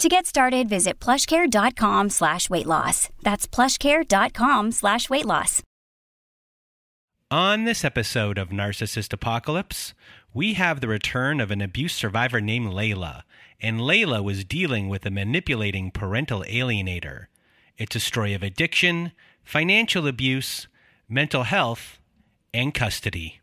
To get started, visit plushcare.com slash weight loss. That's plushcare.com slash weight loss. On this episode of Narcissist Apocalypse, we have the return of an abuse survivor named Leyla, and Leyla was dealing with a manipulating parental alienator. It's a story of addiction, financial abuse, mental health, and custody.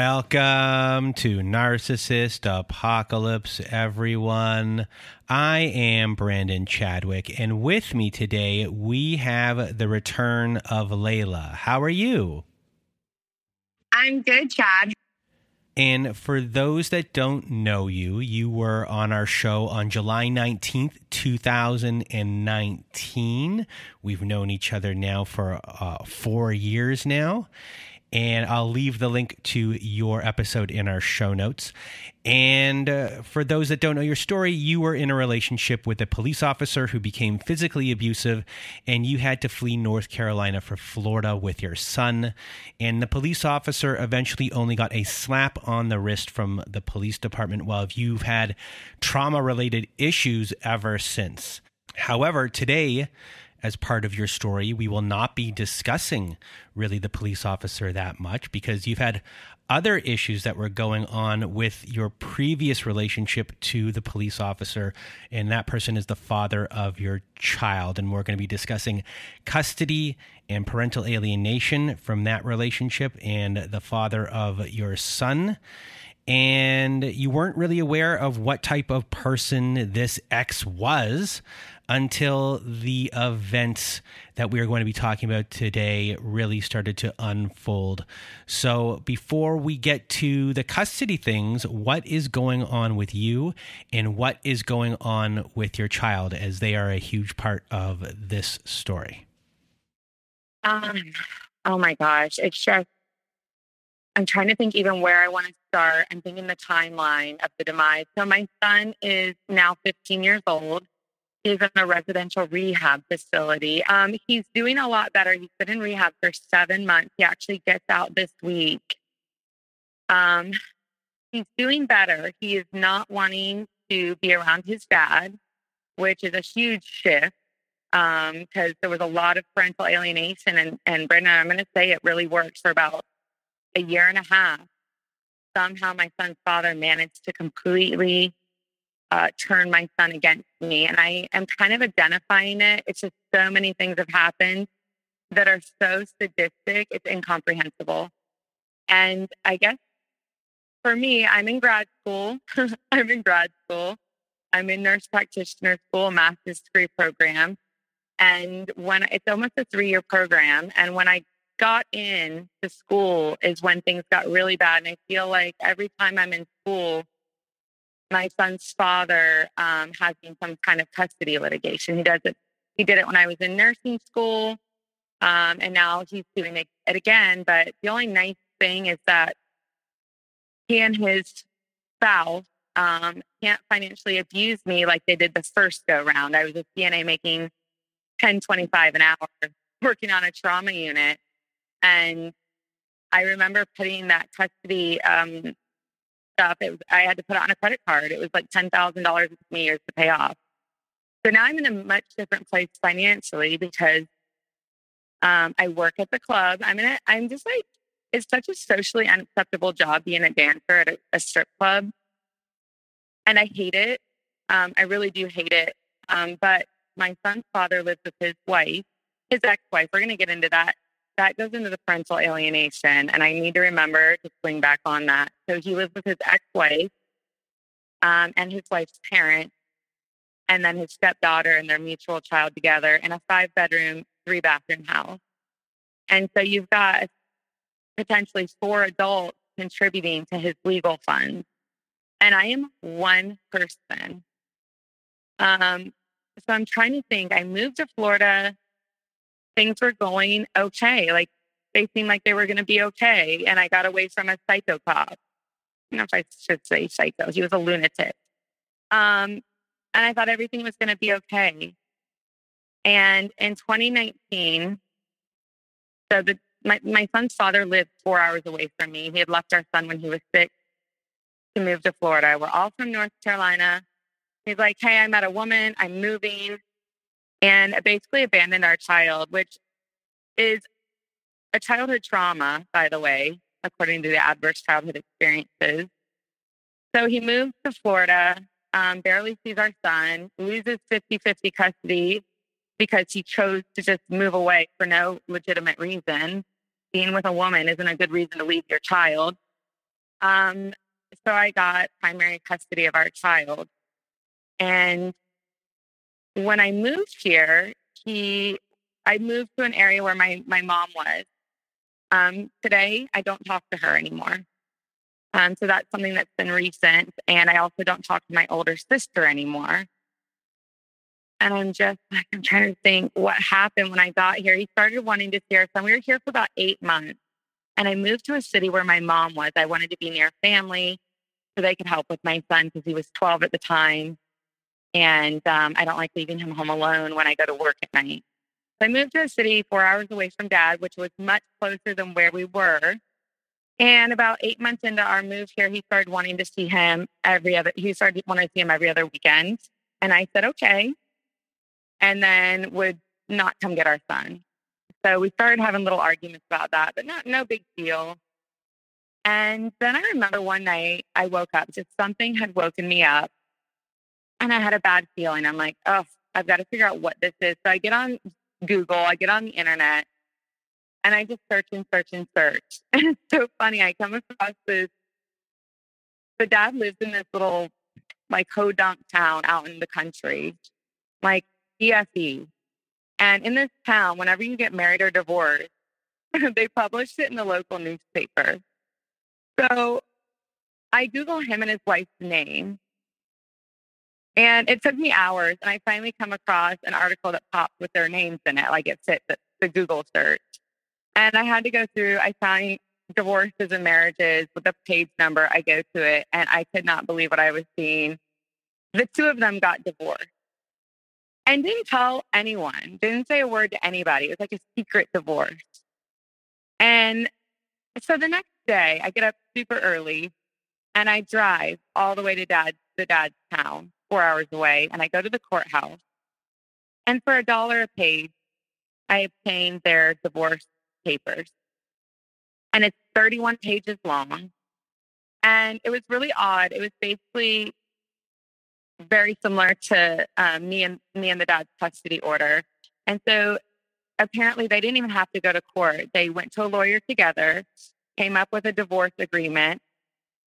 Welcome to Narcissist Apocalypse, everyone. I am Brandon Chadwick, and with me today we have the return of Leyla. How are you? I'm good, Chad. And for those that don't know you, you were on our show on July 19th, 2019. We've known each other now for uh, four years now and I'll leave the link to your episode in our show notes. And uh, for those that don't know your story, you were in a relationship with a police officer who became physically abusive, and you had to flee North Carolina for Florida with your son. And the police officer eventually only got a slap on the wrist from the police department, while you've had trauma related issues ever since. However, today, as part of your story. We will not be discussing really the police officer that much because you've had other issues that were going on with your previous relationship to the police officer, and that person is the father of your child. And we're going to be discussing custody and parental alienation from that relationship and the father of your son and you weren't really aware of what type of person this ex was until the events that we are going to be talking about today really started to unfold. So, before we get to the custody things, what is going on with you and what is going on with your child as they are a huge part of this story? Um, oh my gosh, it's just I'm trying to think even where I want to start. I'm thinking the timeline of the demise. So my son is now 15 years old. He's in a residential rehab facility. Um, he's doing a lot better. He's been in rehab for seven months. He actually gets out this week. Um, he's doing better. He is not wanting to be around his dad, which is a huge shift because um, there was a lot of parental alienation. And, and Brandon, I'm going to say it really worked for about a year and a half, somehow my son's father managed to completely uh, turn my son against me. And I am kind of identifying it. It's just so many things have happened that are so sadistic, it's incomprehensible. And I guess for me, I'm in grad school. I'm in grad school. I'm in nurse practitioner school, master's degree program. And when it's almost a three year program, and when I got in to school is when things got really bad. And I feel like every time I'm in school, my son's father um, has been some kind of custody litigation. He does it. He did it when I was in nursing school, um, and now he's doing it, again. But the only nice thing is that he and his spouse um, can't financially abuse me like they did the first go round. I was a CNA making ten twenty five an hour, working on a trauma unit, and I remember putting that custody um, stuff. Was, I had to put it on a credit card. It was like ten thousand dollars it me years to pay off. So now I'm in a much different place financially because um, I work at the club. I'm in a, I'm just like it's such a socially unacceptable job being a dancer at a, a strip club. And I hate it. Um, I really do hate it. Um, but my son's father lives with his wife, his ex wife. We're going to get into that. That goes into the parental alienation. And I need to remember to swing back on that. So he lives with his ex wife um, and his wife's parents, and then his stepdaughter and their mutual child together in a five bedroom, three bathroom house. And so you've got potentially four adults contributing to his legal funds. And I am one person. Um, so I'm trying to think. I moved to Florida. Things were going okay. Like they seemed like they were going to be okay. And I got away from a psycho cop. I don't know if I should say psycho. He was a lunatic. Um, and I thought everything was going to be okay. And in 2019, so the, my, my son's father lived four hours away from me. He had left our son when he was six to move to Florida. We're all from North Carolina. He's like, hey, I met a woman, I'm moving, and basically abandoned our child, which is a childhood trauma, by the way, according to the adverse childhood experiences. So he moves to Florida, um, barely sees our son, loses 50 50 custody because he chose to just move away for no legitimate reason. Being with a woman isn't a good reason to leave your child. Um, so I got primary custody of our child. And when I moved here, he, I moved to an area where my, my mom was. Um, today, I don't talk to her anymore. Um, so that's something that's been recent. And I also don't talk to my older sister anymore. And I'm just like, I'm trying to think what happened when I got here. He started wanting to see our son. We were here for about eight months. And I moved to a city where my mom was. I wanted to be near family so they could help with my son because he was 12 at the time. And um, I don't like leaving him home alone when I go to work at night. So I moved to a city four hours away from dad, which was much closer than where we were. And about eight months into our move here, he started wanting to see him every other, he started wanting to see him every other weekend. And I said, okay. And then would not come get our son. So we started having little arguments about that, but not, no big deal. And then I remember one night I woke up, just something had woken me up and I had a bad feeling. I'm like, oh, I've got to figure out what this is. So I get on Google, I get on the internet, and I just search and search and search. And it's so funny. I come across this. The dad lives in this little like hodunk town out in the country, like EFE. And in this town, whenever you get married or divorced, they publish it in the local newspaper. So I Google him and his wife's name. And it took me hours. And I finally come across an article that popped with their names in it, like it fit the, the Google search. And I had to go through, I found divorces and marriages with a page number. I go to it and I could not believe what I was seeing. The two of them got divorced and didn't tell anyone, didn't say a word to anybody. It was like a secret divorce. And so the next day, I get up super early and I drive all the way to dad, the dad's town, four hours away, and I go to the courthouse. And for a dollar a page, I obtained their divorce papers. And it's 31 pages long. And it was really odd. It was basically very similar to um, me and me and the dad's custody order. And so apparently they didn't even have to go to court. They went to a lawyer together, came up with a divorce agreement,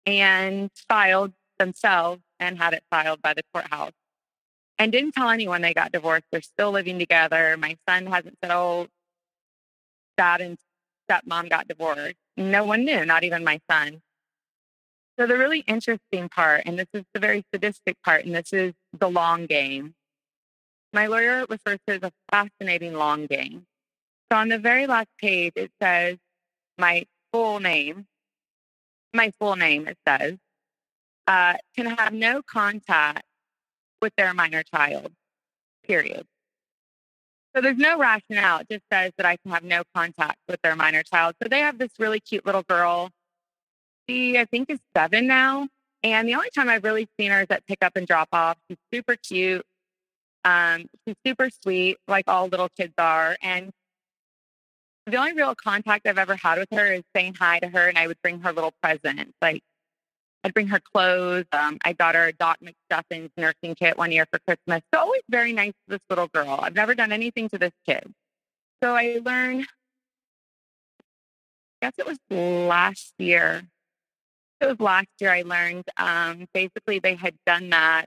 and filed themselves and had it filed by the courthouse. And didn't tell anyone they got divorced. They're still living together. My son hasn't said, "Oh, dad and stepmom got divorced." No one knew, not even my son. So the really interesting part, and this is the very sadistic part, and this is the long game. My lawyer refers to as a fascinating long game. So on the very last page, it says my full name. My full name, it says, uh, can have no contact with their minor child, period. So there's no rationale. It just says that I can have no contact with their minor child. So they have this really cute little girl she, I think, is seven now. And the only time I've really seen her is at pick up and drop off. She's super cute. Um, she's super sweet, like all little kids are. And the only real contact I've ever had with her is saying hi to her, and I would bring her little presents. Like I'd bring her clothes. Um, I got her a Doc McStuffins nursing kit one year for Christmas. So always very nice to this little girl. I've never done anything to this kid. So I learned. I guess it was last year. It was last year I learned. Um, basically, they had done that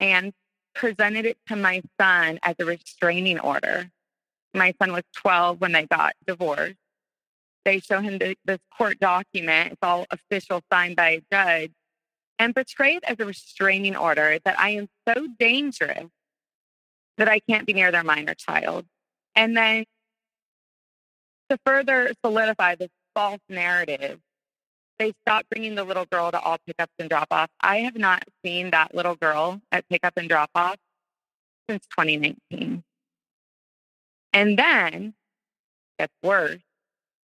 and presented it to my son as a restraining order. My son was 12 when they got divorced. They show him the, this court document. It's all official, signed by a judge, and portrayed as a restraining order that I am so dangerous that I can't be near their minor child. And then to further solidify this false narrative, they stopped bringing the little girl to all pickups and drop offs. I have not seen that little girl at pickup and drop off since 2019. And then, gets worse,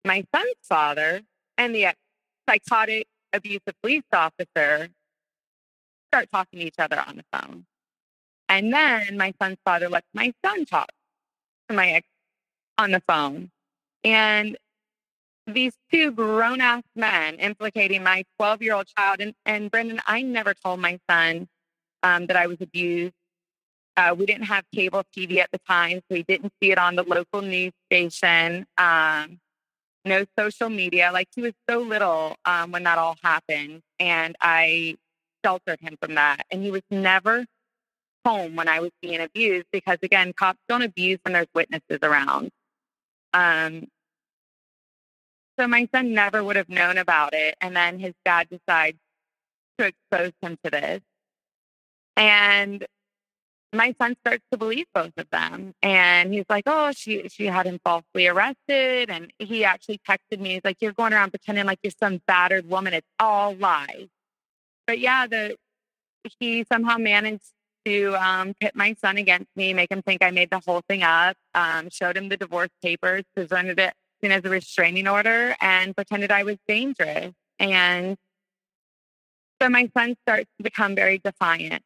my son's father and the psychotic abusive police officer start talking to each other on the phone. And then my son's father lets my son talk to my ex on the phone. And these two grown ass men implicating my 12 year old child. And, and Brendan, I never told my son um, that I was abused. Uh, we didn't have cable TV at the time, so he didn't see it on the local news station. Um, no social media. Like he was so little um, when that all happened. And I sheltered him from that. And he was never home when I was being abused because, again, cops don't abuse when there's witnesses around. Um, so my son never would have known about it. And then his dad decides to expose him to this. And my son starts to believe both of them. And he's like, Oh, she she had him falsely arrested. And he actually texted me, he's like, You're going around pretending like you're some battered woman. It's all lies. But yeah, the he somehow managed to um, pit my son against me, make him think I made the whole thing up, um, showed him the divorce papers, presented it as a restraining order, and pretended I was dangerous. And so my son starts to become very defiant.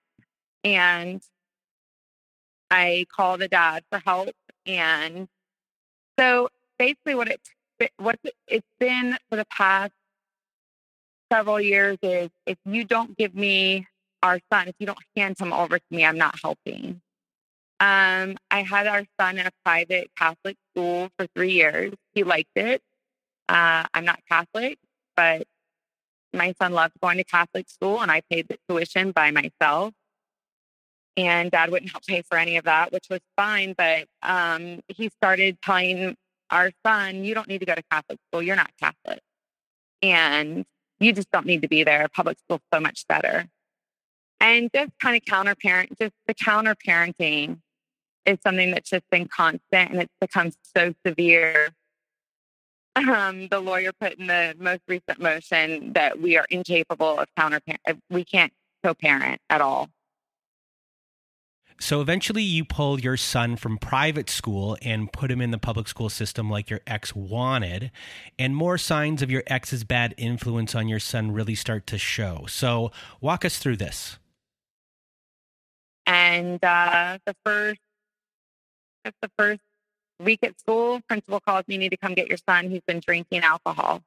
And I call the dad for help. And so basically what it's what it's been for the past several years is if you don't give me our son, if you don't hand him over to me, I'm not helping. Um, I had our son in a private Catholic school for three years. He liked it. Uh, I'm not Catholic, but my son loved going to Catholic school, and I paid the tuition by myself and dad wouldn't help pay for any of that, which was fine. But um, he started telling our son, you don't need to go to Catholic school. You're not Catholic. And you just don't need to be there. Public school's so much better. And just kind of counter parent, just the counter parenting is something that's just been constant and it's become so severe. Um, the lawyer put in the most recent motion that we are incapable of counter parent. We can't co parent at all. So eventually you pull your son from private school and put him in the public school system like your ex wanted. And more signs of your ex's bad influence on your son really start to show. So walk us through this. And uh, the first, the first week at school, principal calls me, need to come get your son. He's been drinking alcohol.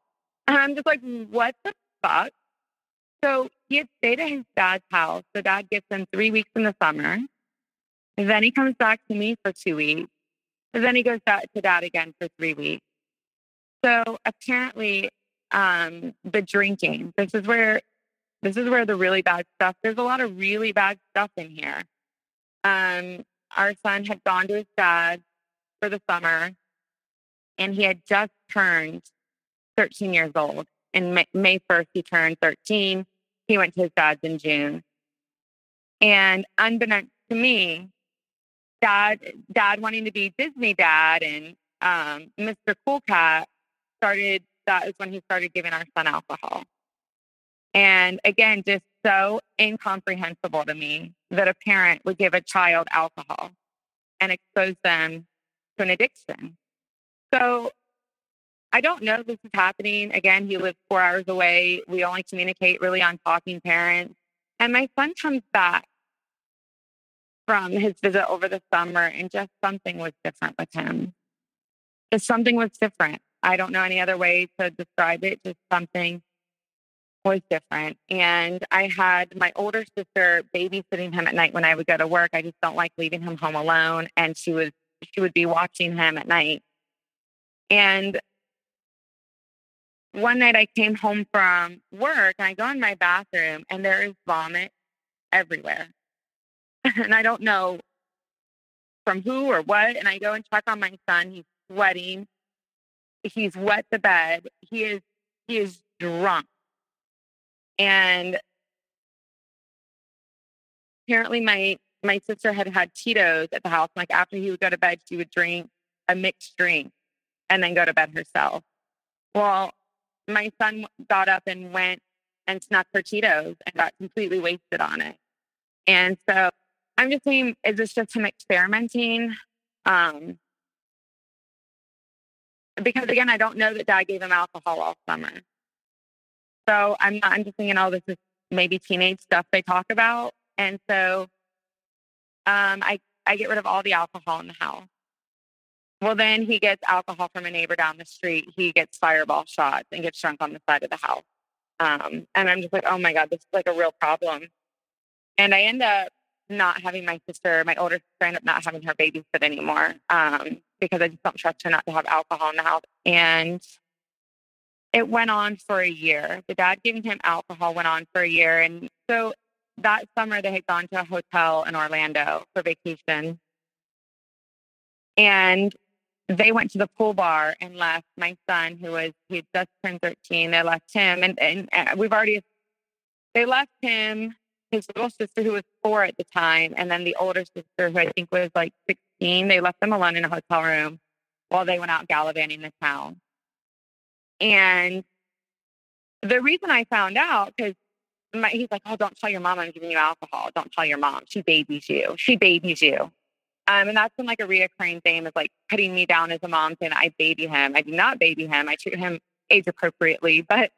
And I'm just like, what the fuck? So he had stayed at his dad's house. The dad gets him three weeks in the summer. And then he comes back to me for two weeks. And then he goes back to dad again for three weeks. So apparently, um, the drinking, this is where this is where the really bad stuff, there's a lot of really bad stuff in here. Um, our son had gone to his dad for the summer and he had just turned 13 years old. In May, May 1st, he turned 13. He went to his dad's in June. And unbeknownst to me, dad dad wanting to be Disney dad and um, Mr. Cool Cat started that is when he started giving our son alcohol. And again, just so incomprehensible to me that a parent would give a child alcohol and expose them to an addiction. So I don't know this is happening. Again, he lives four hours away. We only communicate really on talking parents. And my son comes back from his visit over the summer, and just something was different with him. just something was different. I don't know any other way to describe it. Just something was different. And I had my older sister babysitting him at night when I would go to work. I just don't like leaving him home alone. And she was she would be watching him at night. And one night I came home from work and I go in my bathroom and there is vomit everywhere. and I don't know from who or what. And I go and check on my son. He's sweating. He's wet the bed. He is he is drunk. And apparently my my sister had had Tito's at the house. Like after he would go to bed, she would drink a mixed drink and then go to bed herself. Well, my son got up and went and snuck her Tito's and got completely wasted on it. And so I'm just saying, is this just him experimenting? Um, because again, I don't know that dad gave him alcohol all summer. So I'm not, I'm just thinking, oh, this is maybe teenage stuff they talk about. And so um, I, I get rid of all the alcohol in the house. Well, then he gets alcohol from a neighbor down the street. He gets fireball shots and gets drunk on the side of the house. Um, and I'm just like, oh my God, this is like a real problem. And I end up not having my sister, my older sister, end up not having her babysit anymore um, because I just don't trust her not to have alcohol in the house. And it went on for a year. The dad giving him alcohol went on for a year. And so that summer, they had gone to a hotel in Orlando for vacation. And they went to the pool bar and left my son, who was, he just turned 13. They left him. And, and, and we've already, they left him, his little sister, who was four at the time, and then the older sister, who I think was like 16. They left them alone in a hotel room while they went out gallivanting the town. And the reason I found out, because he's like, oh, don't tell your mom I'm giving you alcohol. Don't tell your mom. She babies you. She babies you. Um, and that's been like a reoccurring theme is like putting me down as a mom saying I baby him. I do not baby him. I treat him age appropriately. But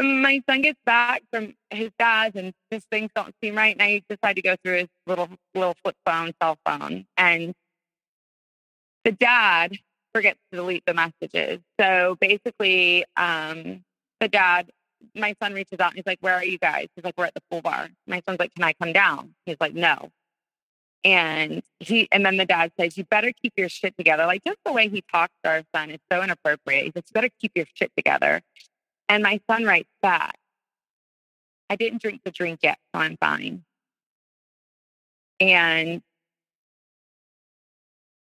my son gets back from his dad's and just things don't seem right. And I decide to go through his little little flip phone, cell phone. And the dad forgets to delete the messages. So basically, um, the dad, my son reaches out and he's like, Where are you guys? He's like, We're at the pool bar. My son's like, Can I come down? He's like, No. And he and then the dad says, You better keep your shit together. Like just the way he talks to our son is so inappropriate. He says, You better keep your shit together. And my son writes back, I didn't drink the drink yet, so I'm fine. And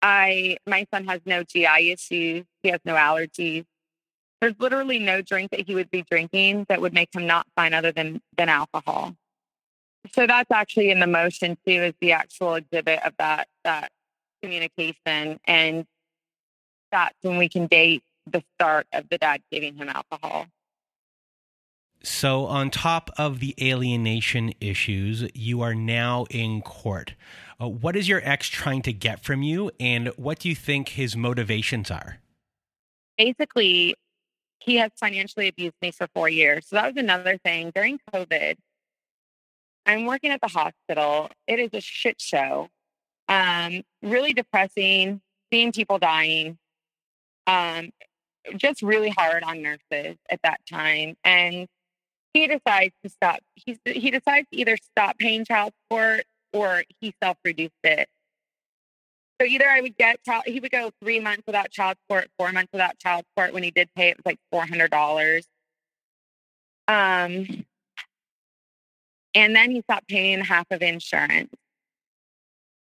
I my son has no GI issues. He has no allergies. There's literally no drink that he would be drinking that would make him not fine other than than alcohol. So that's actually in the motion too, is the actual exhibit of that that communication. And that's when we can date the start of the dad giving him alcohol. So, on top of the alienation issues, you are now in court. Uh, what is your ex trying to get from you, and what do you think his motivations are? Basically, he has financially abused me for four years. So, that was another thing. During COVID, I'm working at the hospital. It is a shit show. Um, really depressing, seeing people dying. Um, just really hard on nurses at that time. And he decides to stop. He's, he decides to either stop paying child support or he self reduced it. So either I would get child, he would go three months without child support, four months without child support. When he did pay, it was like four hundred dollars. Um, and then he stopped paying half of insurance,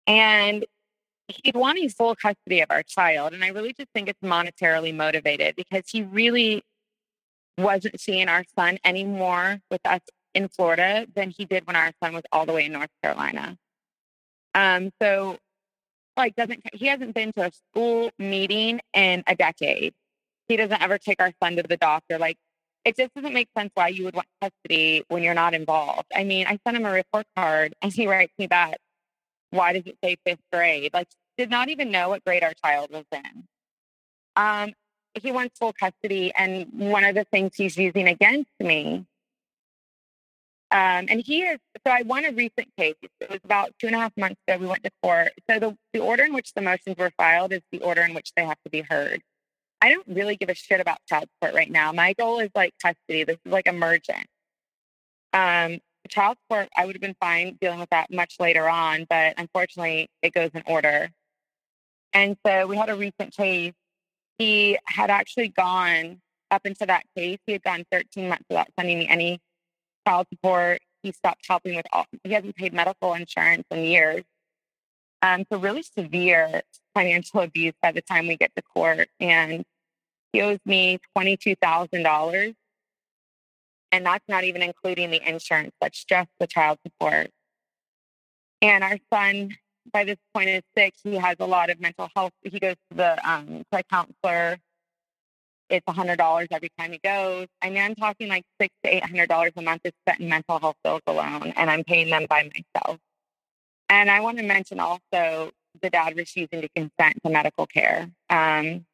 and he'd wanting full custody of our child. And I really just think it's monetarily motivated because he really wasn't seeing our son anymore with us in Florida than he did when our son was all the way in North Carolina. Um, so like doesn't he hasn't been to a school meeting in a decade. He doesn't ever take our son to the doctor. Like it just doesn't make sense why you would want custody when you're not involved. I mean, I sent him a report card and he writes me back, why does it say fifth grade? Like did not even know what grade our child was in. Um, he wants full custody. And one of the things he's using against me Um, and he is, so I won a recent case. It was about two and a half months ago. We went to court. So the, the order in which the motions were filed is the order in which they have to be heard. I don't really give a shit about child support right now. My goal is like custody. This is like emergent. Um, child support, I would have been fine dealing with that much later on, but unfortunately, it goes in order. And so we had a recent case. He had actually gone up into that case. He had gone 13 months without sending me any child support. He stopped helping with all, he hasn't paid medical insurance in years. Um, so really severe financial abuse by the time we get to court. And he owes me $22,000. And that's not even including the insurance. That's just the child support. And our son, by this point, is sick. He has a lot of mental health. He goes to the um, to a counselor it's a hundred dollars every time he goes. I mean, I'm talking like six to eight hundred dollars a month is spent in mental health bills alone, and I'm paying them by myself. And I want to mention also the dad refusing to consent to medical care. Um,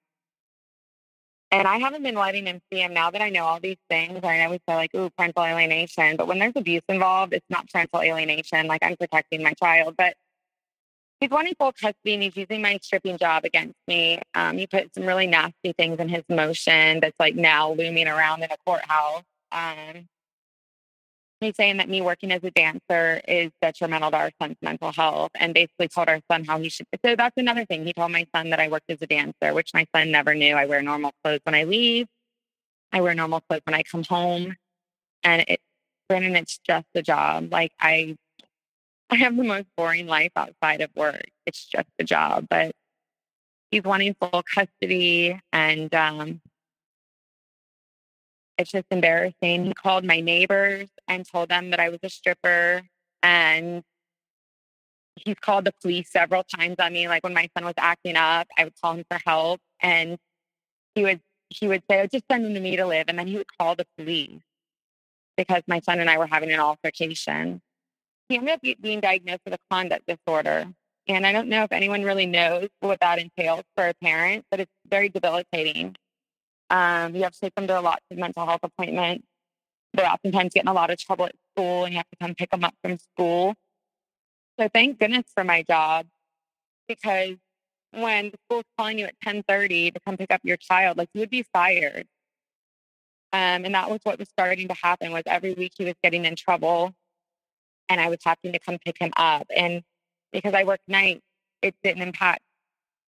and I haven't been letting him see him now that I know all these things. I know we say like, ooh, parental alienation, but when there's abuse involved, it's not parental alienation. Like I'm protecting my child, but he's wanting full custody and he's using my stripping job against me. Um, he put some really nasty things in his motion that's like now looming around in a courthouse. Um, he's saying that me working as a dancer is detrimental to our son's mental health and basically told our son how he should. So that's another thing. He told my son that I worked as a dancer, which my son never knew. I wear normal clothes when I leave. I wear normal clothes when I come home. And it, Brennan, it's just a job. Like I I have the most boring life outside of work. It's just a job, but he's wanting full custody and um, it's just embarrassing. He called my neighbors and told them that I was a stripper and he's called the police several times on me. Like when my son was acting up, I would call him for help and he would he would say, oh, just send him to me to live. And then he would call the police because my son and I were having an altercation he ended up being diagnosed with a conduct disorder. And I don't know if anyone really knows what that entails for a parent, but it's very debilitating. Um, you have to take them to lots of mental health appointments. They're oftentimes getting a lot of trouble at school, and you have to come pick them up from school. So thank goodness for my job, because when the school's calling you at 10:30 to come pick up your child, like you would be fired. Um, and that was what was starting to happen. Was every week he was getting in trouble and I was having to come pick him up. And because I work night, it didn't impact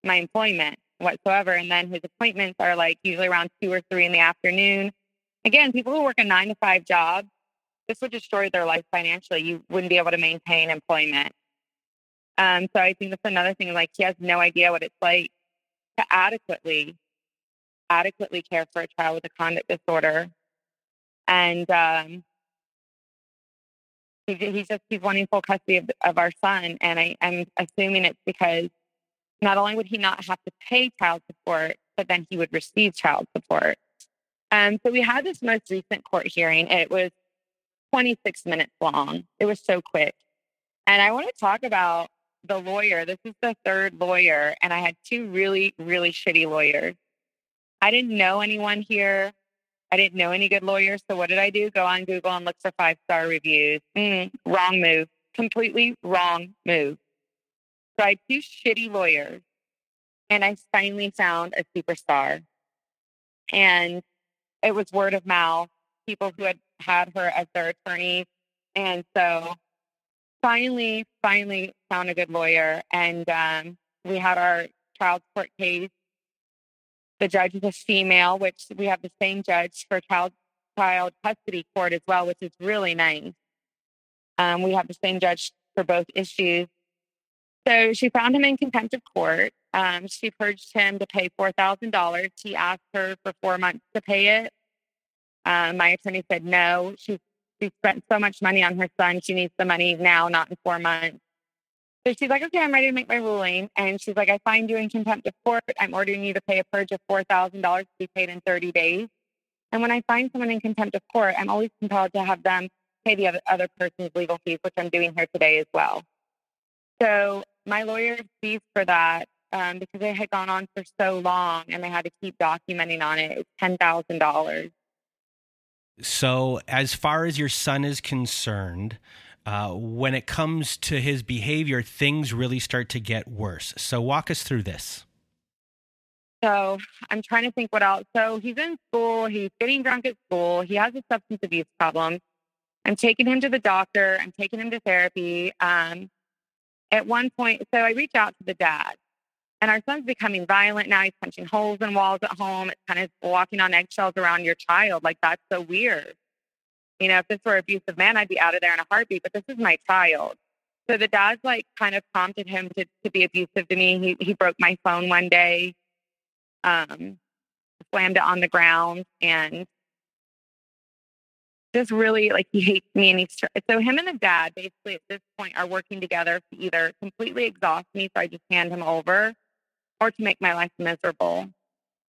my employment whatsoever. And then his appointments are like usually around two or three in the afternoon. Again, people who work a nine to five job, this would destroy their life financially. You wouldn't be able to maintain employment. Um, so I think that's another thing. Like he has no idea what it's like to adequately, adequately care for a child with a conduct disorder. And um, he, he's just he's wanting full custody of, of our son, and I, I'm assuming it's because not only would he not have to pay child support, but then he would receive child support. Um, so we had this most recent court hearing. It was 26 minutes long. It was so quick. And I want to talk about the lawyer. This is the third lawyer, and I had two really, really shitty lawyers. I didn't know anyone here. I didn't know any good lawyers. So what did I do? Go on Google and look for five star reviews. Mm, wrong move. Completely wrong move. So I had two shitty lawyers and I finally found a superstar. And it was word of mouth, people who had had her as their attorney. And so finally, finally found a good lawyer. And um, we had our child support case the judge is a female, which we have the same judge for child child custody court as well, which is really nice. Um, we have the same judge for both issues. So she found him in contempt of court. Um, she purged him to pay four thousand dollars. He asked her for four months to pay it. Um, my attorney said no. She she spent so much money on her son. She needs the money now, not in four months. So she's like, okay, I'm ready to make my ruling. And she's like, I find you in contempt of court. I'm ordering you to pay a purge of $4,000 to be paid in 30 days. And when I find someone in contempt of court, I'm always compelled to have them pay the other, person's legal fees, which I'm doing here today as well. So my lawyer fees for that, um, because it had gone on for so long and they had to keep documenting on it, it's $10,000. So, as far as your son is concerned, uh, when it comes to his behavior, things really start to get worse. So, walk us through this. So, I'm trying to think what else. So, he's in school, he's getting drunk at school, he has a substance abuse problem. I'm taking him to the doctor, I'm taking him to therapy. Um, at one point, so I reach out to the dad, and our son's becoming violent now. He's punching holes in walls at home. It's kind of walking on eggshells around your child. Like, that's so weird. You know, if this were abusive man, I'd be out of there in a heartbeat, but this is my child. So the dad's like kind of prompted him to, to be abusive to me. He, he broke my phone one day, um, slammed it on the ground, and just really like he hates me. And he's tr- so him and the dad basically at this point are working together to either completely exhaust me, so I just hand him over, or to make my life miserable.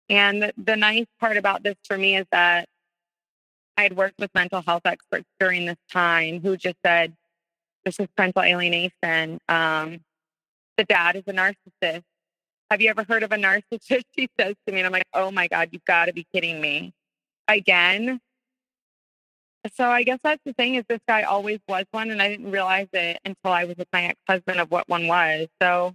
And the, the nice part about this for me is that I had worked with mental health experts during this time who just said, this is parental alienation. Um, the dad is a narcissist. Have you ever heard of a narcissist? She says to me, and I'm like, oh my God, you've got to be kidding me. Again. So I guess that's the thing is this guy always was one, and I didn't realize it until I was with my ex-husband of what one was. So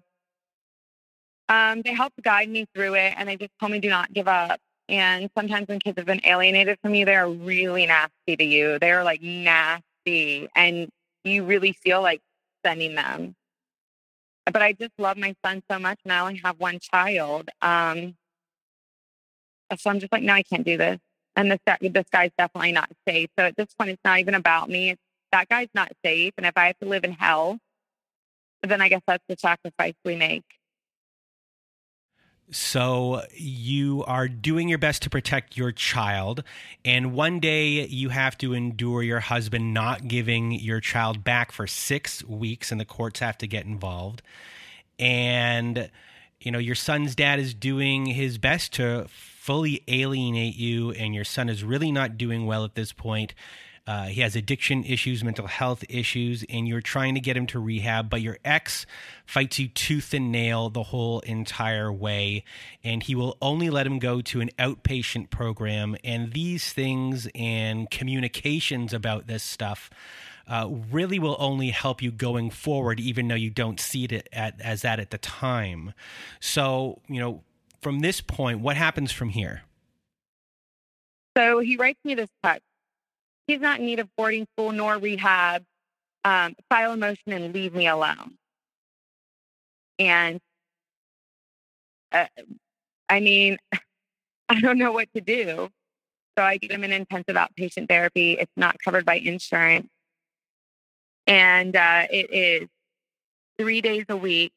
um, they helped guide me through it, and they just told me do not give up. And sometimes when kids have been alienated from you, they're really nasty to you. They're like nasty. And you really feel like sending them. But I just love my son so much and I only have one child. Um, so I'm just like, no, I can't do this. And this, this guy's definitely not safe. So at this point, it's not even about me. It's, that guy's not safe. And if I have to live in hell, then I guess that's the sacrifice we make. So you are doing your best to protect your child, and one day you have to endure your husband not giving your child back for six weeks, and the courts have to get involved. And you know your son's dad is doing his best to fully alienate you, and your son is really not doing well at this point. Uh, he has addiction issues, mental health issues, and you're trying to get him to rehab, but your ex fights you tooth and nail the whole entire way, and he will only let him go to an outpatient program. And these things and communications about this stuff. Uh, really will only help you going forward, even though you don't see it at, as that at the time. So, you know, from this point, what happens from here? So he writes me this text he's not in need of boarding school nor rehab. Um, file a motion and leave me alone. And uh, I mean, I don't know what to do. So I get him in intensive outpatient therapy. It's not covered by insurance. And uh, it is three days a week,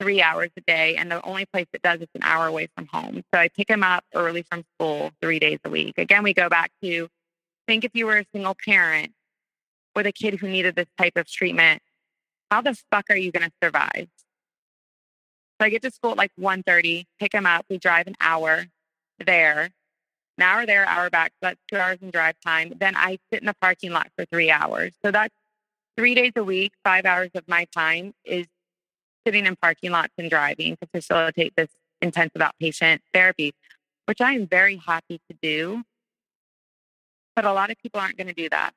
three hours a day. And the only place it does is an hour away from home. So I pick him up early from school three days a week. Again, we go back to think if you were a single parent with a kid who needed this type of treatment, how the fuck are you going to survive? So I get to school at like 1.30, pick him up. We drive an hour there, an hour there, hour back. So that's two hours in drive time. Then I sit in the parking lot for three hours. So that's three days a week, five hours of my time is sitting in parking lots and driving to facilitate this intensive outpatient therapy, which I am very happy to do but a lot of people aren't going to do that.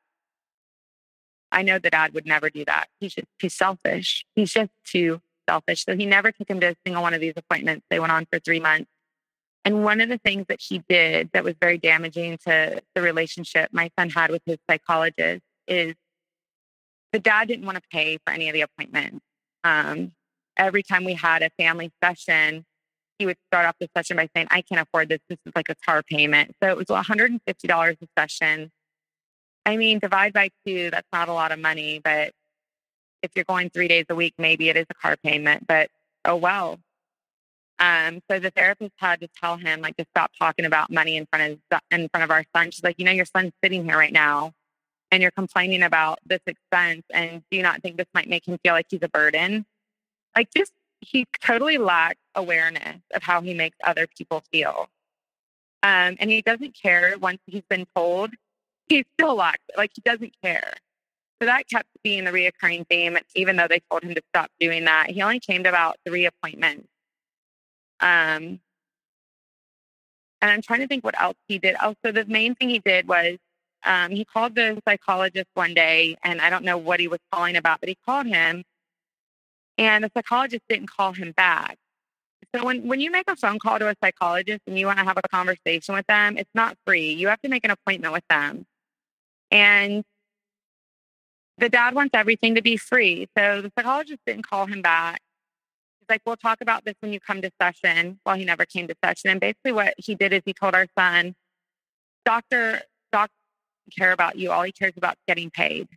I know the dad would never do that. He's just too selfish. He's just too selfish. So he never took him to a single one of these appointments. They went on for three months. And one of the things that he did that was very damaging to the relationship my son had with his psychologist is the dad didn't want to pay for any of the appointments. Um, every time we had a family session, he would start off the session by saying, I can't afford this. This is like a car payment. So it was $150 a session. I mean, divide by two, that's not a lot of money, but if you're going three days a week, maybe it is a car payment, but oh well. Um, so the therapist had to tell him like to stop talking about money in front of in front of our son. She's like, you know, your son's sitting here right now and you're complaining about this expense and do you not think this might make him feel like he's a burden? Like just he totally lacks awareness of how he makes other people feel. Um, and he doesn't care once he's been told. He still lacks Like he doesn't care. So that kept being the reoccurring theme, even though they told him to stop doing that. He only came to about three appointments. Um, and I'm trying to think what else he did. Oh, so the main thing he did was um, he called the psychologist one day, and I don't know what he was calling about, but he called him, and the psychologist didn't call him back. So when, when you make a phone call to a psychologist and you want to have a conversation with them, it's not free. You have to make an appointment with them. And the dad wants everything to be free. So the psychologist didn't call him back. He's like, we'll talk about this when you come to session. Well, he never came to session. And basically what he did is he told our son, doctor, doctor care about you. All he cares about is getting paid.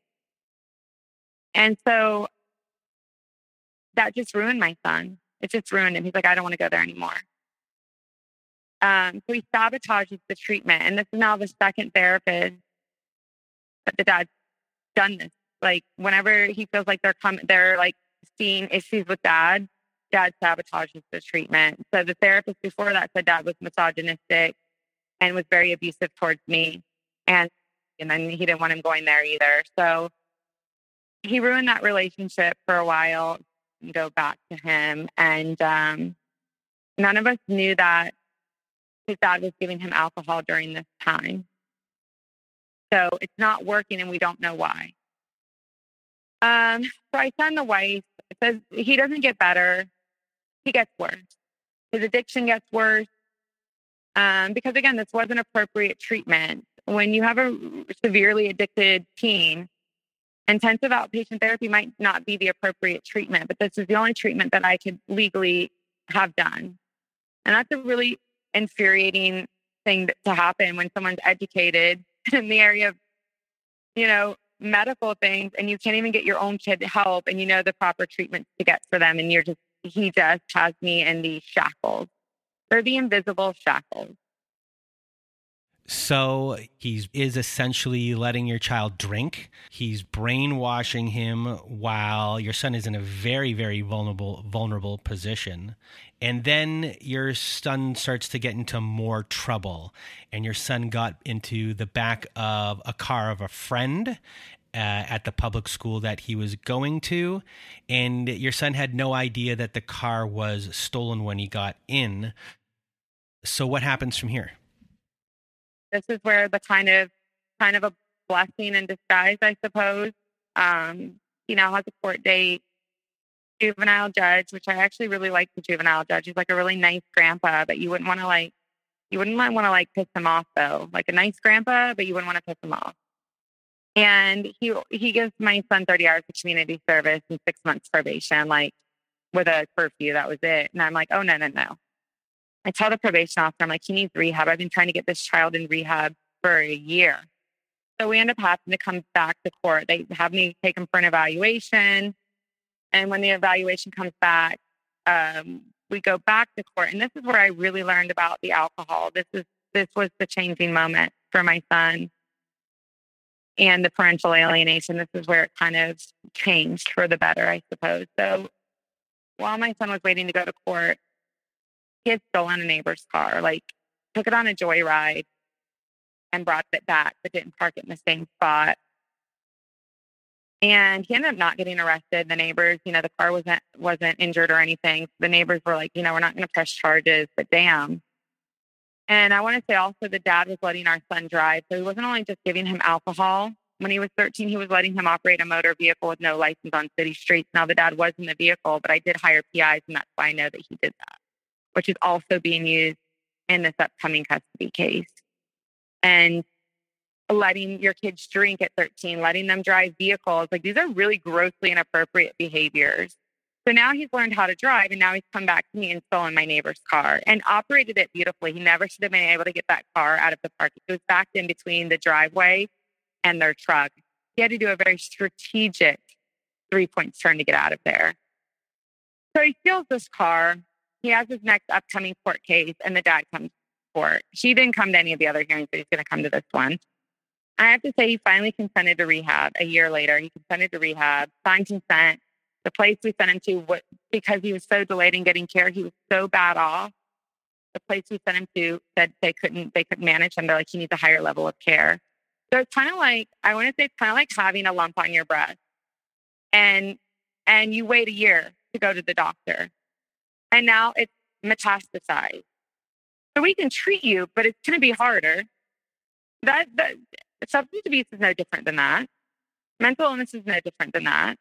And so that just ruined my son. It just ruined him. He's like, I don't want to go there anymore. Um, so he sabotages the treatment. And this is now the second therapist that the dad's done this. Like whenever he feels like they're coming, they're like seeing issues with dad, dad sabotages the treatment. So the therapist before that said dad was misogynistic and was very abusive towards me. And and then he didn't want him going there either. So he ruined that relationship for a while. Go back to him, and um, none of us knew that his dad was giving him alcohol during this time. So it's not working, and we don't know why. Um, so I send the wife. It says he doesn't get better; he gets worse. His addiction gets worse. Um, because again, this wasn't appropriate treatment. When you have a severely addicted teen, intensive outpatient therapy might not be the appropriate treatment, but this is the only treatment that I could legally have done. And that's a really infuriating thing to happen when someone's educated in the area of, you know, medical things and you can't even get your own kid help and you know the proper treatments to get for them. And you're just, he just has me in these shackles. They're the invisible shackles. So he is essentially letting your child drink. He's brainwashing him while your son is in a very, very vulnerable, vulnerable position. And then your son starts to get into more trouble. And your son got into the back of a car of a friend uh, at the public school that he was going to. And your son had no idea that the car was stolen when he got in. So, what happens from here? This is where the kind of kind of a blessing in disguise, I suppose. Um, he now has a court date. Juvenile judge, which I actually really like the juvenile judge. He's like a really nice grandpa, but you wouldn't want to like you wouldn't want to like piss him off though. Like a nice grandpa, but you wouldn't want to piss him off. And he he gives my son 30 hours of community service and six months probation, like with a curfew. That was it. And I'm like, oh no, no, no. I tell the probation officer, I'm like, he needs rehab. I've been trying to get this child in rehab for a year. So we end up having to come back to court. They have me take him for an evaluation. And when the evaluation comes back, um, we go back to court. And this is where I really learned about the alcohol. This is this was the changing moment for my son and the parental alienation. This is where it kind of changed for the better, I suppose. So while my son was waiting to go to court, he had stolen a neighbor's car, like took it on a joyride and brought it back, but didn't park it in the same spot. And he ended up not getting arrested. The neighbors, you know, the car wasn't wasn't injured or anything. The neighbors were like, you know, we're not going to press charges, but damn. And I want to say also the dad was letting our son drive. So he wasn't only just giving him alcohol. When he was 13, he was letting him operate a motor vehicle with no license on city streets. Now the dad was in the vehicle, but I did hire PIs, and that's why I know that he did that which is also being used in this upcoming custody case. And letting your kids drink at 13, letting them drive vehicles, like these are really grossly inappropriate behaviors. So now he's learned how to drive, and now he's come back to me and stolen my neighbor's car and operated it beautifully. He never should have been able to get that car out of the park. It was backed in between the driveway and their truck. He had to do a very strategic three point turn to get out of there. So he steals this car he has his next upcoming court case, and the dad comes to court. She didn't come to any of the other hearings, but he's going to come to this one. I have to say, he finally consented to rehab a year later. He consented to rehab, signed consent. The place we sent him to, because he was so delayed in getting care, he was so bad off. The place we sent him to said they couldn't they couldn't manage him. They're like, he needs a higher level of care. So it's kind of like I want to say it's kind of like having a lump on your breast, and and you wait a year to go to the doctor and now it's metastasized. So we can treat you, but it's going to be harder. That, that substance abuse is no different than that. Mental illness is no different than that.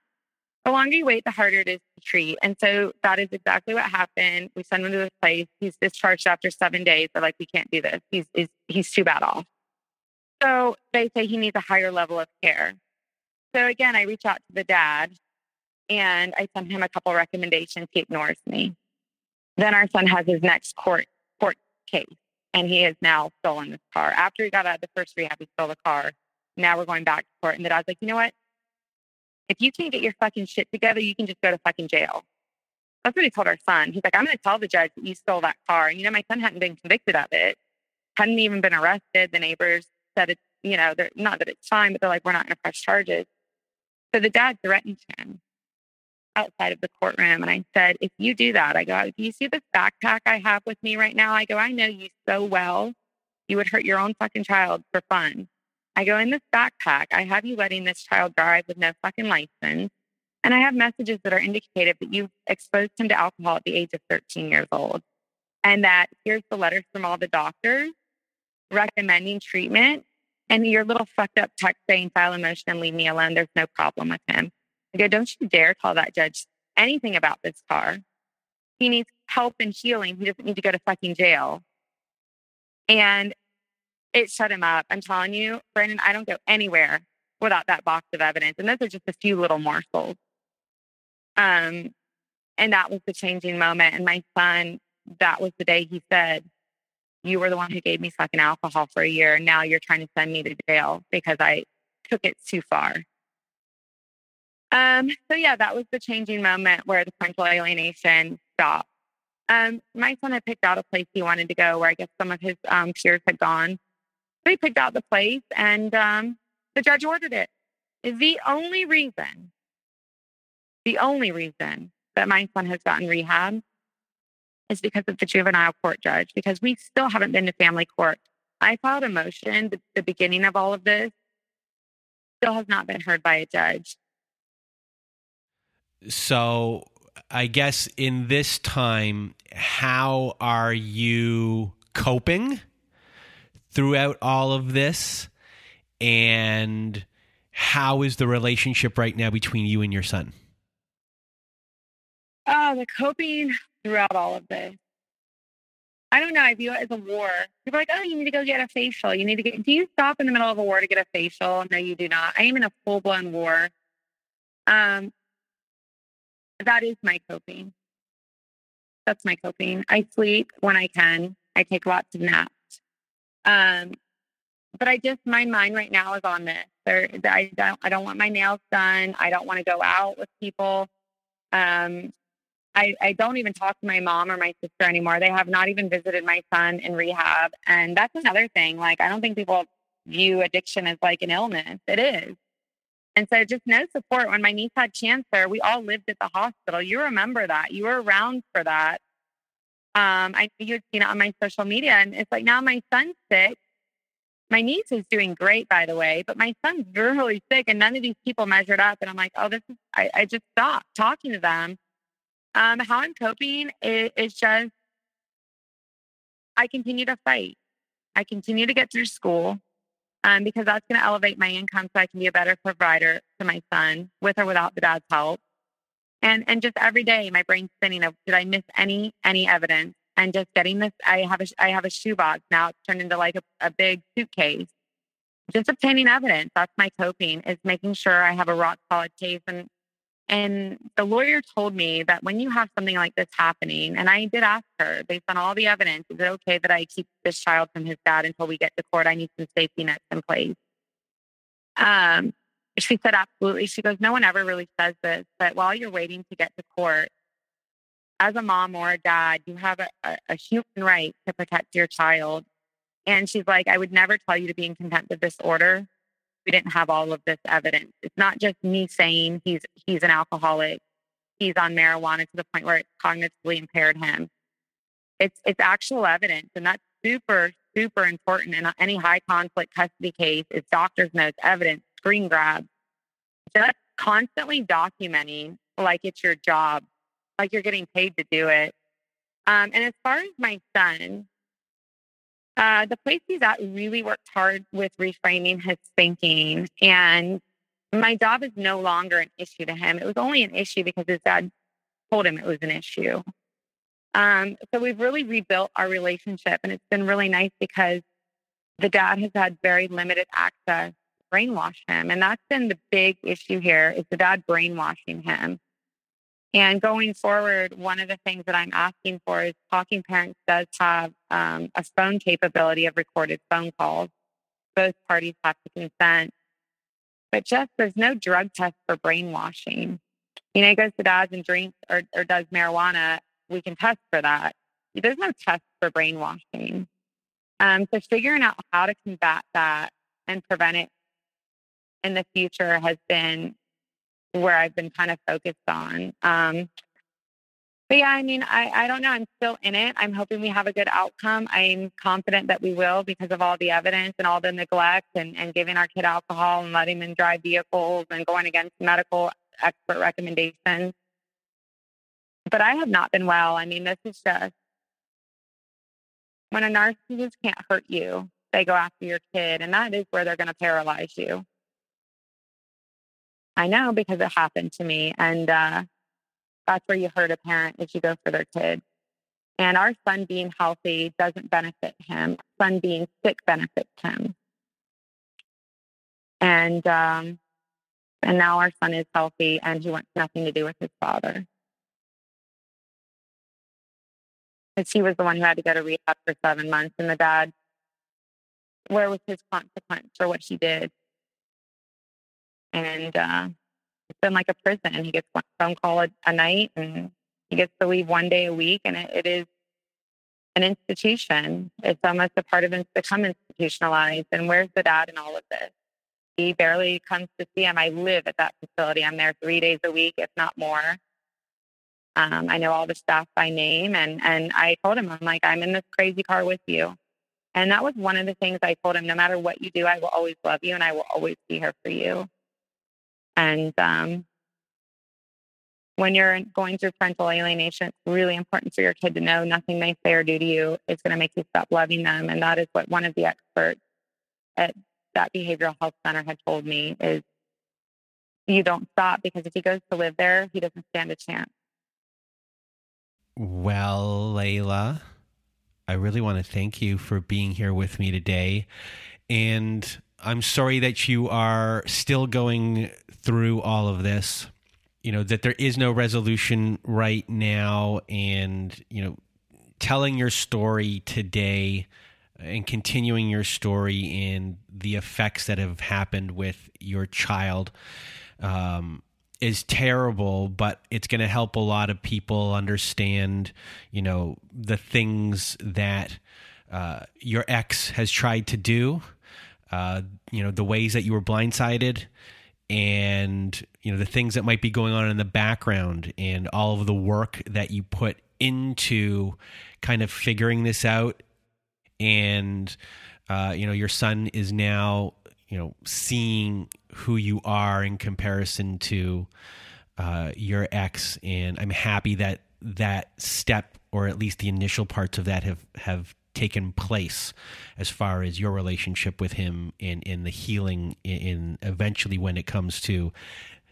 The longer you wait, the harder it is to treat. And so that is exactly what happened. We send him to this place. He's discharged after seven days. They're like, we can't do this. He's, he's, he's too bad off. So they say he needs a higher level of care. So again, I reach out to the dad and I send him a couple recommendations. He ignores me. Then our son has his next court court case, and he has now stolen this car. After he got out of the first rehab, he stole the car. Now we're going back to court, and the dad's like, you know what? If you can't get your fucking shit together, you can just go to fucking jail. That's what he told our son. He's like, I'm going to tell the judge that you stole that car. And, you know, my son hadn't been convicted of it, hadn't even been arrested. The neighbors said it's, you know, they're not that it's fine, but they're like, we're not going to press charges. So the dad threatened him outside of the courtroom. And I said, if you do that, I go, do you see this backpack I have with me right now? I go, I know you so well. You would hurt your own fucking child for fun. I go, in this backpack, I have you letting this child drive with no fucking license. And I have messages that are indicative that you exposed him to alcohol at the age of 13 years old. And that here's the letters from all the doctors recommending treatment. And your little fucked up text saying, file a motion and leave me alone. There's no problem with him. I go, don't you dare tell that judge anything about this car. He needs help and healing. He doesn't need to go to fucking jail. And it shut him up. I'm telling you, Brandon, I don't go anywhere without that box of evidence. And those are just a few little morsels. Um, and that was the changing moment. And my son, that was the day he said, You were the one who gave me fucking alcohol for a year. And now you're trying to send me to jail because I took it too far. Um, so yeah, that was the changing moment where the parental alienation stopped. Um, my son had picked out a place he wanted to go where I guess some of his um, peers had gone. So he picked out the place and um, the judge ordered it. The only reason, the only reason that my son has gotten rehab is because of the juvenile court judge, because we still haven't been to family court. I filed a motion, the, the beginning of all of this, still has not been heard by a judge. So I guess in this time, how are you coping throughout all of this? And how is the relationship right now between you and your son? Oh, the coping throughout all of this. I don't know. I view it as a war. People are like, oh, you need to go get a facial. You need to get, do you stop in the middle of a war to get a facial? No, you do not. I am in a full blown war. Um, that is my coping. That's my coping. I sleep when I can. I take lots of naps. Um, but I just my mind right now is on this. There, I don't I don't want my nails done. I don't want to go out with people. Um, I, I don't even talk to my mom or my sister anymore. They have not even visited my son in rehab. And that's another thing. Like, I don't think people view addiction as like an illness. It is. And so just no support. When my niece had cancer, we all lived at the hospital. You remember that. You were around for that. Um, I you had seen it on my social media. And it's like now my son's sick. My niece is doing great, by the way, but my son's really sick and none of these people measured up. And I'm like, oh, this is, I, I just stopped talking to them. Um, how I'm coping is, is just, I continue to fight. I continue to get through school um, because that's going to elevate my income so I can be a better provider to my son with or without the dad's help. And and just every day, my brain's spinning of did I miss any any evidence? And just getting this, I have a I have a shoebox now. It's turned into like a, a big suitcase. Just obtaining evidence. That's my coping is making sure I have a rock solid case. And and the lawyer told me that when you have something like this happening, and I did ask her, based on all the evidence, is it okay that I keep this child from his dad until we get to court? I need some safety nets in place. Um, she said, absolutely. She goes, no one ever really says this, but while you're waiting to get to court, as a mom or a dad, you have a, a, a human right to protect your child. And she's like, I would never tell you to be in contempt of this order we didn't have all of this evidence. It's not just me saying he's he's an alcoholic, he's on marijuana to the point where it cognitively impaired him. It's it's actual evidence, and that's super super important in any high conflict custody case. Is doctors' notes, evidence, screen grabs, just constantly documenting like it's your job, like you're getting paid to do it. Um, and as far as my son, Uh, the place he's at really worked hard with reframing his thinking. And my job is no longer an issue to him. It was only an issue because his dad told him it was an issue. Um, so we've really rebuilt our relationship, and it's been really nice because the dad has had very limited access brainwash him, and that's been the big issue here is the dad brainwashing him. And going forward, one of the things that I'm asking for is Talking Parents does have um, a phone capability of recorded phone calls. Both parties have to consent. But just there's no drug test for brainwashing. You know, he goes to dads and drinks or, or does marijuana. We can test for that. There's no test for brainwashing. Um, so figuring out how to combat that and prevent it in the future has been where I've been kind of focused on. Um, but yeah, I mean, I, I don't know. I'm still in it. I'm hoping we have a good outcome. I'm confident that we will because of all the evidence and all the neglect and, and giving our kid alcohol and letting them drive vehicles and going against medical expert recommendations. But I have not been well. I mean, this is just when a narcissist can't hurt you, they go after your kid, and that is where they're going to paralyze you. I know because it happened to me. And uh, that's where you hurt a parent is you go for their kid. And our son being healthy doesn't benefit him. Son being sick benefits him. And um, and now our son is healthy and he wants nothing to do with his father. Because he was the one who had to go to rehab for seven months and the dad, where was his consequence for what he did? And uh, it's been like a prison. He gets one phone call a, a night, and he gets to leave one day a week, and it, it is an institution. It's almost a part of it's become institutionalized. And where's the dad in all of this? He barely comes to see him. I live at that facility. I'm there three days a week, if not more. Um, I know all the staff by name, and and I told him, I'm like, I'm in this crazy car with you. And that was one of the things I told him. No matter what you do, I will always love you, and I will always be here for you. And um, when you're going through parental alienation, it's really important for your kid to know nothing they say or do to you is going to make you stop loving them. And that is what one of the experts at that behavioral health center had told me is you don't stop because if he goes to live there, he doesn't stand a chance. Well, Leyla, I really want to thank you for being here with me today. And I'm sorry that you are still going through all of this. You know, that there is no resolution right now. And, you know, telling your story today and continuing your story and the effects that have happened with your child um, is terrible, but it's going to help a lot of people understand, you know, the things that uh, your ex has tried to do uh, you know the ways that you were blindsided and you know the things that might be going on in the background and all of the work that you put into kind of figuring this out. And uh, you know your son is now you know seeing who you are in comparison to uh, your ex. And i'm happy that that step or at least the initial parts of that have have taken place as far as your relationship with him in in the healing in, in eventually when it comes to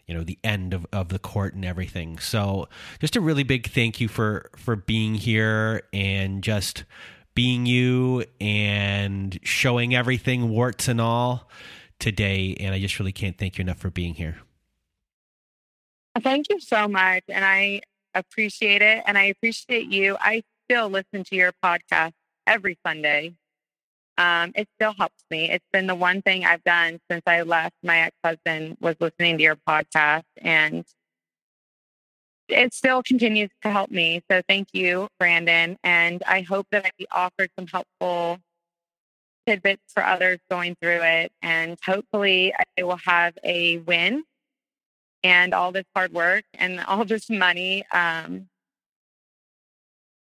you know the end of, of the court and everything. So just a really big thank you for for being here and just being you and showing everything warts and all today. And i just really can't thank you enough for being here. Thank you so much and i appreciate it and i appreciate you. I still listen to your podcast every Sunday. Um, it still helps me. It's been the one thing I've done since I left my ex-husband was listening to your podcast and it still continues to help me. So thank you, Brandon. And I hope that I be offered some helpful tidbits for others going through it. And hopefully I will have a win and all this hard work and all this money um,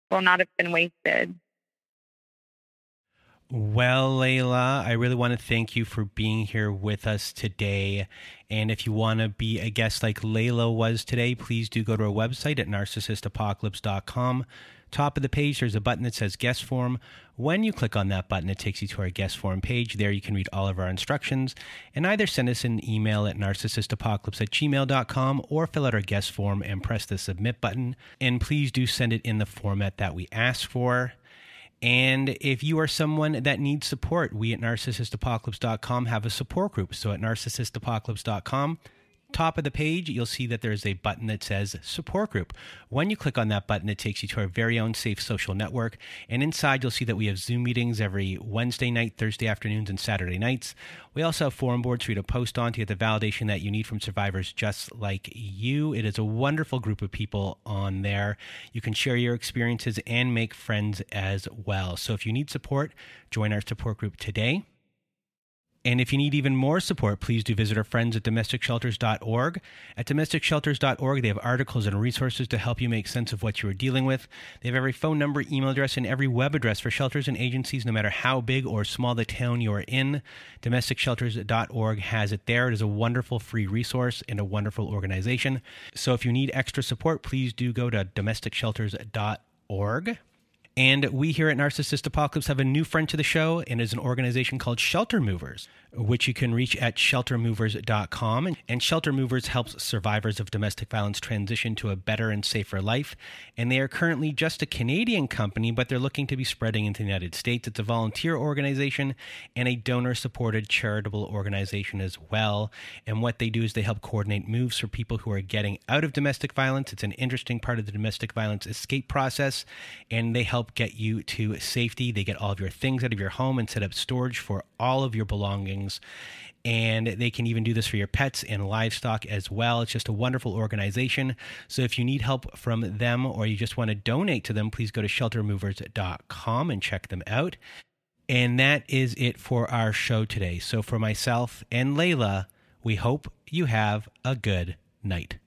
will not have been wasted. Well, Leyla, I really want to thank you for being here with us today. And if you want to be a guest like Leyla was today, please do go to our website at narcissistapocalypse.com Top of the page, there's a button that says guest form. When you click on that button, it takes you to our guest form page. There you can read all of our instructions and either send us an email at narcissistapocalypse at gmail.com or fill out our guest form and press the submit button. And please do send it in the format that we ask for. And if you are someone that needs support, we at narcissistapocalypse.com have a support group. So at narcissistapocalypse.com, top of the page, you'll see that there's a button that says support group. When you click on that button, it takes you to our very own safe social network. And inside, you'll see that we have Zoom meetings every Wednesday night, Thursday afternoons, and Saturday nights. We also have forum boards for you to post on to get the validation that you need from survivors just like you. It is a wonderful group of people on there. You can share your experiences and make friends as well. So if you need support, join our support group today. And if you need even more support, please do visit our friends at domesticshelters.org. At domesticshelters.org, they have articles and resources to help you make sense of what you are dealing with. They have every phone number, email address, and every web address for shelters and agencies, no matter how big or small the town you are in. Domesticshelters.org has it there. It is a wonderful free resource and a wonderful organization. So if you need extra support, please do go to domesticshelters.org. And we here at Narcissist Apocalypse have a new friend to the show, and is an organization called Shelter Movers, which you can reach at sheltermovers.com. And Shelter Movers helps survivors of domestic violence transition to a better and safer life. And they are currently just a Canadian company, but they're looking to be spreading into the United States. It's a volunteer organization and a donor supported charitable organization as well. And what they do is they help coordinate moves for people who are getting out of domestic violence. It's an interesting part of the domestic violence escape process, and they get you to safety. They get all of your things out of your home and set up storage for all of your belongings. And they can even do this for your pets and livestock as well. It's just a wonderful organization. So if you need help from them or you just want to donate to them, please go to sheltermovers.com and check them out. And that is it for our show today. So for myself and Leyla, we hope you have a good night.